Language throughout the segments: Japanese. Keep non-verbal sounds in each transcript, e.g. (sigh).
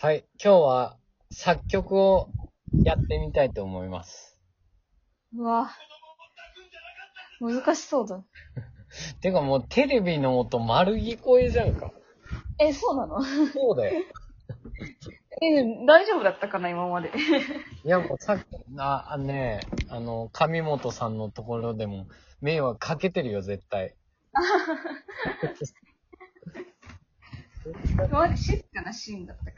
はい、今日は作曲をやってみたいと思います。うわ。難しそうだ。(laughs) てかもうテレビの音丸聞こえじゃんか。え、そうなの？そうだよ。(laughs) え、大丈夫だったかな、今まで。(laughs) いやもうさっき、あ、あのね、あの、上本さんのところでも迷惑かけてるよ、絶対。今まで静かなシーンだったから。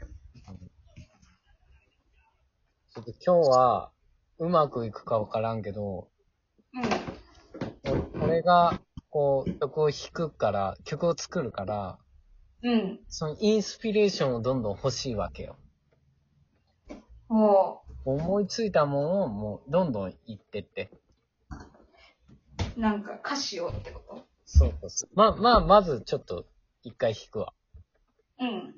ちょっと今日はうまくいくかわからんけど、お俺がこう曲を弾くから、曲を作るから、うん。うん。そのインスピレーションをどんどん欲しいわけよ。も思いついたものをもうどんどん言ってって。う、なんか歌詞をってこと？そうそうそう。まあまあ、まずちょっと一回弾くわ。うん。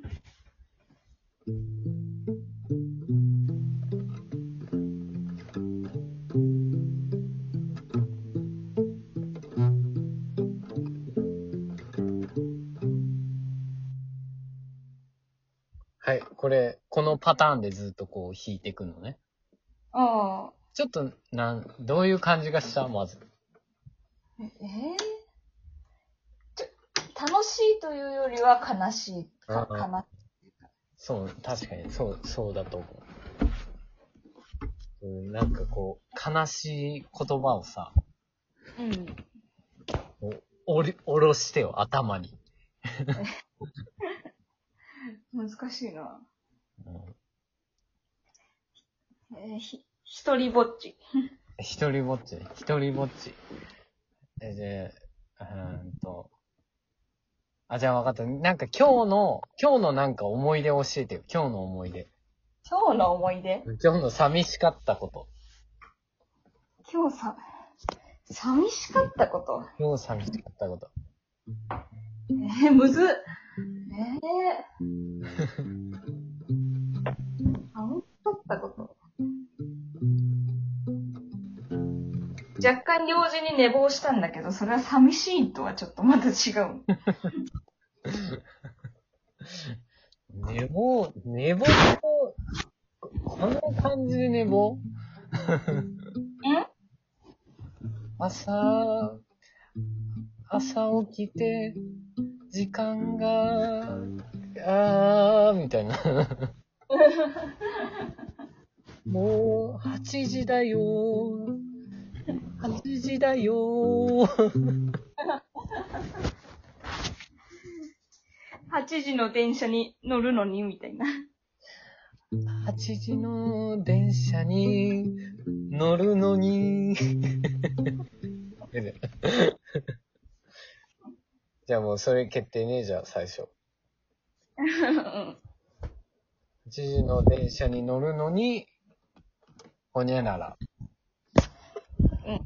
はい。これ、このパターンでずっとこう弾いていくのね。ああ。ちょっと、なん、どういう感じがした？まず。ええちょ、楽しいというよりは悲しいか、かな。そう、確かに、そう、そうだと思う。うん、なんかこう、悲しい言葉をさ、うん。おり、おろしてよ、頭に。(laughs) 難しいな。うんえーひ、一人ぼっち。(laughs) 一人ぼっち、一人ぼっち。え、で、うーんと。あ、じゃあ分かった。なんか今日の、今日のなんか思い出教えてよ。今日の思い出。今日の思い出？今日の寂しかったこと。今日さ、寂しかったこと？今日寂しかったこと。えー、むずっ。えー、寂しかったこと若干用事に寝坊したんだけど、それは寂しいとはちょっとまた違う。寝坊、寝坊？と、この感じで寝坊？ん朝、朝起きて、時間が、あー、みたいな。(laughs) もう、8時だよ8時だよ8時の電車に乗るのに、みたいな。8時の電車に乗るのに。じゃあもうそれ決定ね、じゃあ最初。うん。8時の電車に乗るのに、ほにゃなら。うん。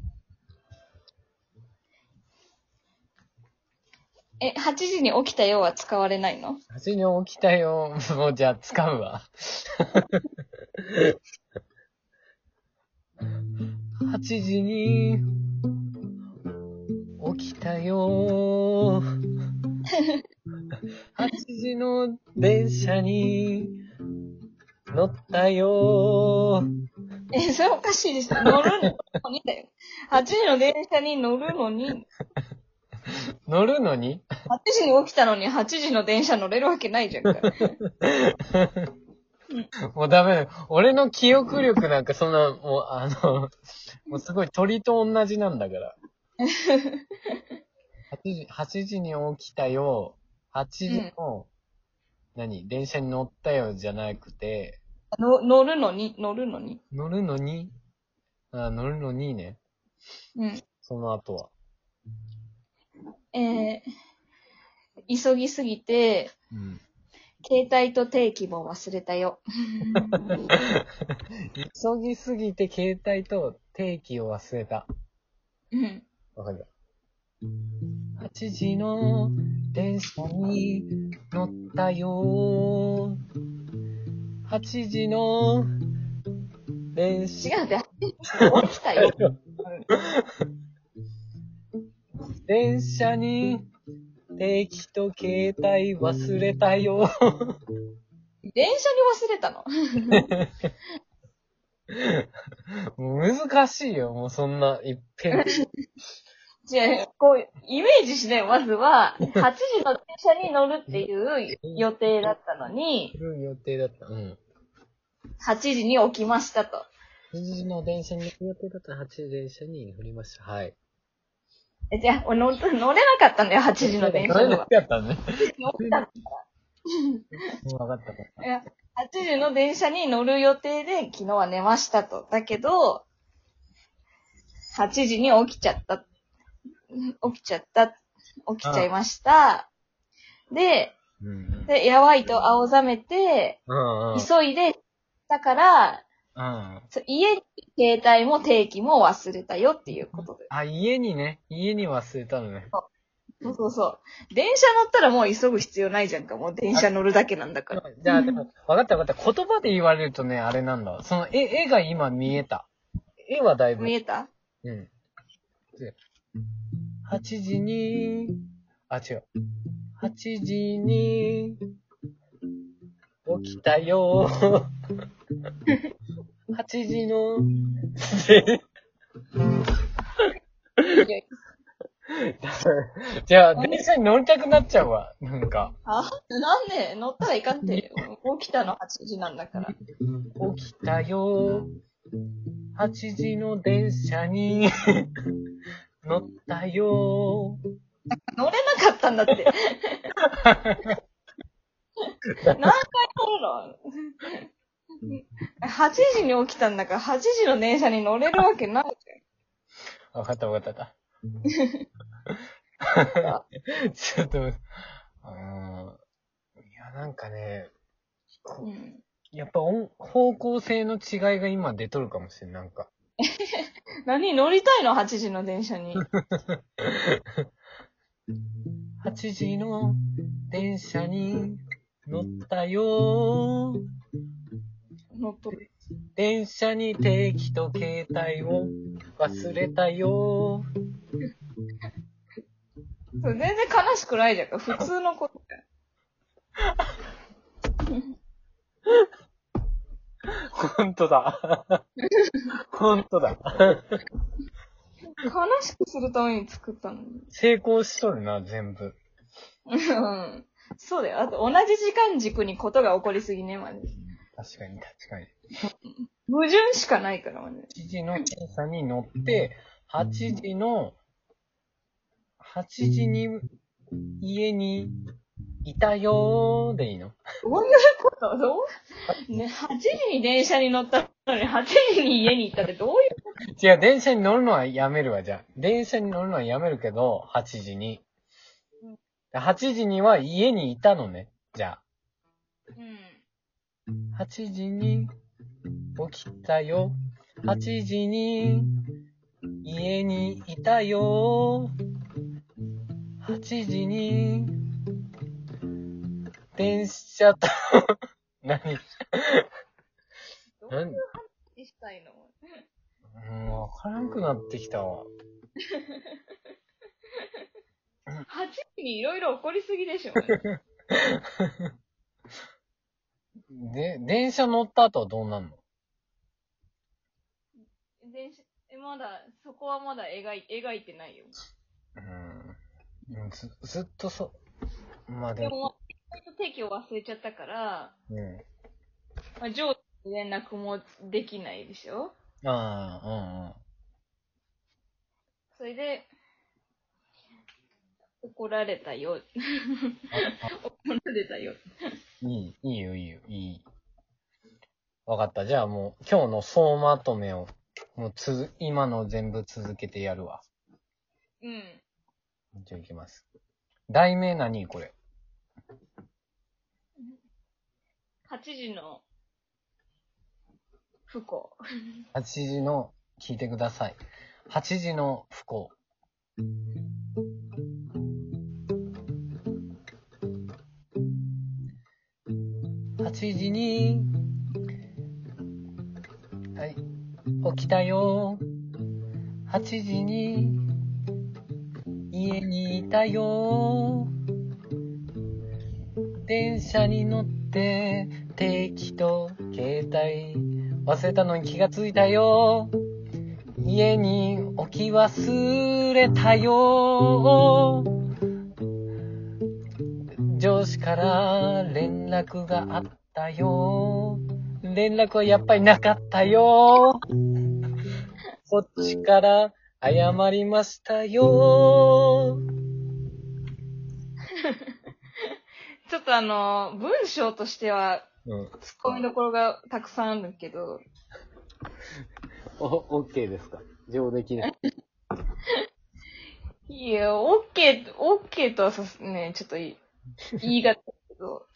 え、8時に起きたよは使われないの8時に起きたよ。もうじゃあ使うわ。8時に起きたよ。8時の電車に乗ったよ。え、それおかしいですよ。乗るの？にだよ。8時の電車に乗るのに、乗るのに？8時に起きたのに8時の電車乗れるわけないじゃんか。もうダメだよ。俺の記憶力なんかそんな、もうあの、もうすごい鳥と同じなんだから。(laughs) 8時、8時に起きたよ。8時の、何電車に乗ったよじゃなくて、の乗るのに、乗るのに？乗るのに？あ乗るのにね。うん。その後は。えー、急ぎすぎて、うん。携帯と定期も忘れたよ。(laughs) 急ぎすぎて携帯と定期を忘れた。うん。わかる。8時の電車に乗ったよ。8時の電車、違うで、起きたよ。電車に定期と携帯忘れたよ。電車に忘れたのもう難しいよ、もうそんな、いっぺん。じゃあ、こう、イメージして、まずは、8時の電車に乗るっていう予定だったのに、来る予定だった。うん。8時に起きましたと。8時の電車に行く予定だったら8時の電車に乗りました。はい。えじゃあ、俺乗乗れなかったんだよ、8時の電車には。やったね。乗ったの分かったか。いや、8時の電車に乗る予定で昨日は寝ましたと。だけど、8時に起きちゃった。起きちゃった。起きちゃいました。で、うん。で、やばいと青ざめて、うんうん。急いで、だから、うん。家に携帯も定期も忘れたよっていうことで。あ、家にね、家に忘れたのね。そうそうそう。電車乗ったらもう急ぐ必要ないじゃんか。もう電車乗るだけなんだから。じゃあ、でも、分かった分かった。言葉で言われるとね、あれなんだ。その絵、絵が今見えた。絵はだいぶ。見えた？うん。で8時に、あ、違う。8時に、起きたよ。(laughs) 8時の、で (laughs) じゃあ、電車に乗りたくなっちゃうわ。なんか。あ、なんで？乗ったらいかんって。起きたの？8時なんだから。起きたよ。8時の電車に乗ったよ。乗れなかったんだって。(laughs) 何回乗るの ?8 時に起きたんだから、8時の電車に乗れるわけないじわかったわかった。(laughs) ちょっと、うーん。いや、なんかね、うん、やっぱ音方向性の違いが今出とるかもしれん、なんか。(laughs) 何乗りたいの ?8 時の電車に。(laughs) 8時の電車に乗ったよ。乗っとる。電車に定期と携帯を忘れたよ。それ全然悲しくないじゃんか。普通のことだよ。(laughs) ほんとだ。ほんとだ。悲しくするために作ったの？に。成功しとるな、全部。うん。そうだよ。あと同じ時間軸にことが起こりすぎね、まで。確かに、確かに。矛盾しかないから、まで。8時の電車に乗って、8時の、8時に家にいたよーでいいの？どういうことどう？(laughs) ね、8時に電車に乗ったのに、8時に家に行ったってどういう違う、電車に乗るのはやめるわ、じゃあ。電車に乗るのはやめるけど、8時に。8時には家にいたのね、じゃうん。あ。8時に起きたよ。8時に家にいたよ。8時に電車と、(laughs) 何？どういう話したいの？うん、わからんくなってきたわ。?8 時にいろいろ起こりすぎでしょ。(laughs) で、電車乗った後はどうなんの？電車、え、まだ、そこはまだ描い描いてないよ。うん。ず、ずっとそう。まあでも、でも、と定期を忘れちゃったから、うん。まあ、上司に連絡もできないでしょ？ああ、うんうん。それで、怒られたよ。(laughs) 怒られたよ。いい、いいよ、いいよ、いい。わかった。じゃあもう、今日の総まとめを、もうつづ、今の全部続けてやるわ。うん。じゃあ行きます。題名何？これ。8時の不幸。8時の、聞いてください。8時の不幸。8時に、はい、起きたよ。8時に、家にいたよ。電車に乗って、適当携帯忘れたのに気がついたよ。家に置き忘れたよ。上司から連絡があったよ。連絡はやっぱりなかったよ。こっちから謝りましたよ。ちょっとあの、文章としては、うん。突っ込みどころがたくさんあるけど、お、OK ですか？上出来ね。(laughs) いや、オッケー、オッケーとはさす、ね、ちょっといい、言い方だけど、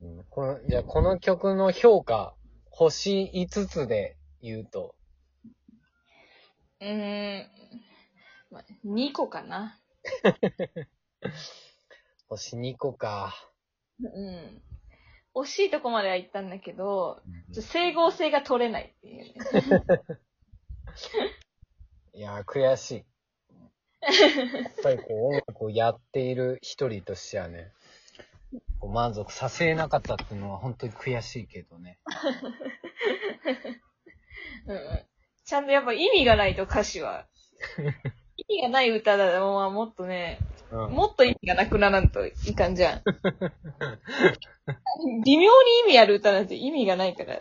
うんこの、じゃあこの曲の評価、星5つで言うと、うーん、まあ、2個かな。(laughs) 星2個か。うん。惜しいとこまでは行ったんだけど、ちょ整合性が取れないっていうね。(laughs) いやー、悔しい。やっぱりこう音楽をやっている一人としてはね、こう満足させなかったっていうのは本当に悔しいけどね。うんちゃんとやっぱ意味がないと歌詞は。(laughs) 意味がない歌だと、まあ、もっとね、うん。もっと意味がなくならんといかんじゃん。(laughs) 微妙に意味ある歌なんて意味がないから。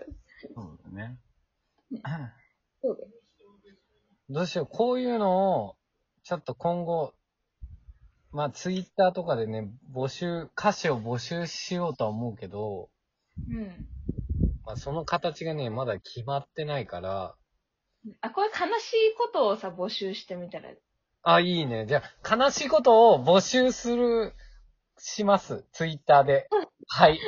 そうだね。そうだよ。どうしよう、こういうのを、ちょっと今後、まあツイッターとかでね、募集、歌詞を募集しようとは思うけど、うん。まあその形がね、まだ決まってないから、あ、これ悲しいことをさ、募集してみたら。あ、いいね。じゃあ、悲しいことを募集する、します。ツイッターで。はい。